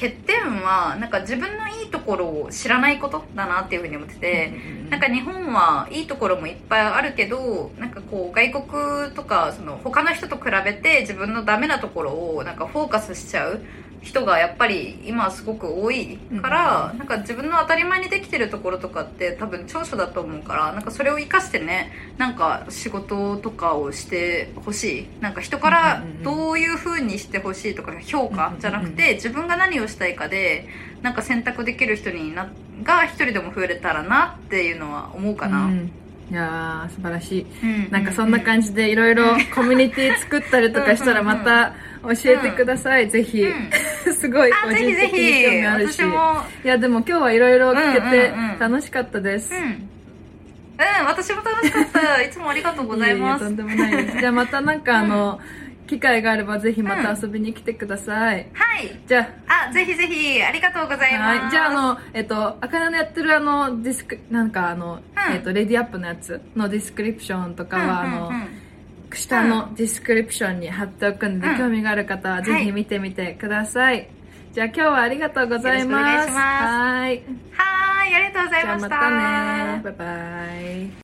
欠点はなんか自分のいいところを知らないことだなっていうふうに思ってて、なんか日本はいいところもいっぱいあるけどなんかこう外国とかその他の人と比べて自分のダメなところをなんかフォーカスしちゃう人がやっぱり今すごく多いから、なんか自分の当たり前にできてるところとかって多分長所だと思うからなんかそれを生かしてねなんか仕事とかをしてほしい。なんか人からどういう風にしてほしいとか評価じゃなくて自分が何をしたいかでなんか選択できる人になが一人でも増えれたらなっていうのは思うかな、うん。いやー素晴らしい、うん。なんかそんな感じでいろいろコミュニティ作ったりとかしたらまた教えてください、ぜひ、う すごい個あぜひぜ人的に興ひ味あるし。私も。いやでも今日はいろいろ聞けてうんうんうん。楽しかったです、うん。うん私も楽しかった。いつもありがとうございます。いえいえとんでもないです。じゃあまたなんかあの、機会があればぜひまた遊びに来てください、はい。じゃあ。あぜひぜひ。ありがとうございます。はい、じゃああの、えっと、あかねのやってるあの、ディスク、なんかあの、うん。えっと、レディアップのやつの description とかは、うんうんうん。あの、下の description に貼っておくんで、うん興味がある方はぜひ見てみてください。じゃあ今日はありがとうございます。いしますはい。はーいありがとうございましたじゃあまたね。バイバイ。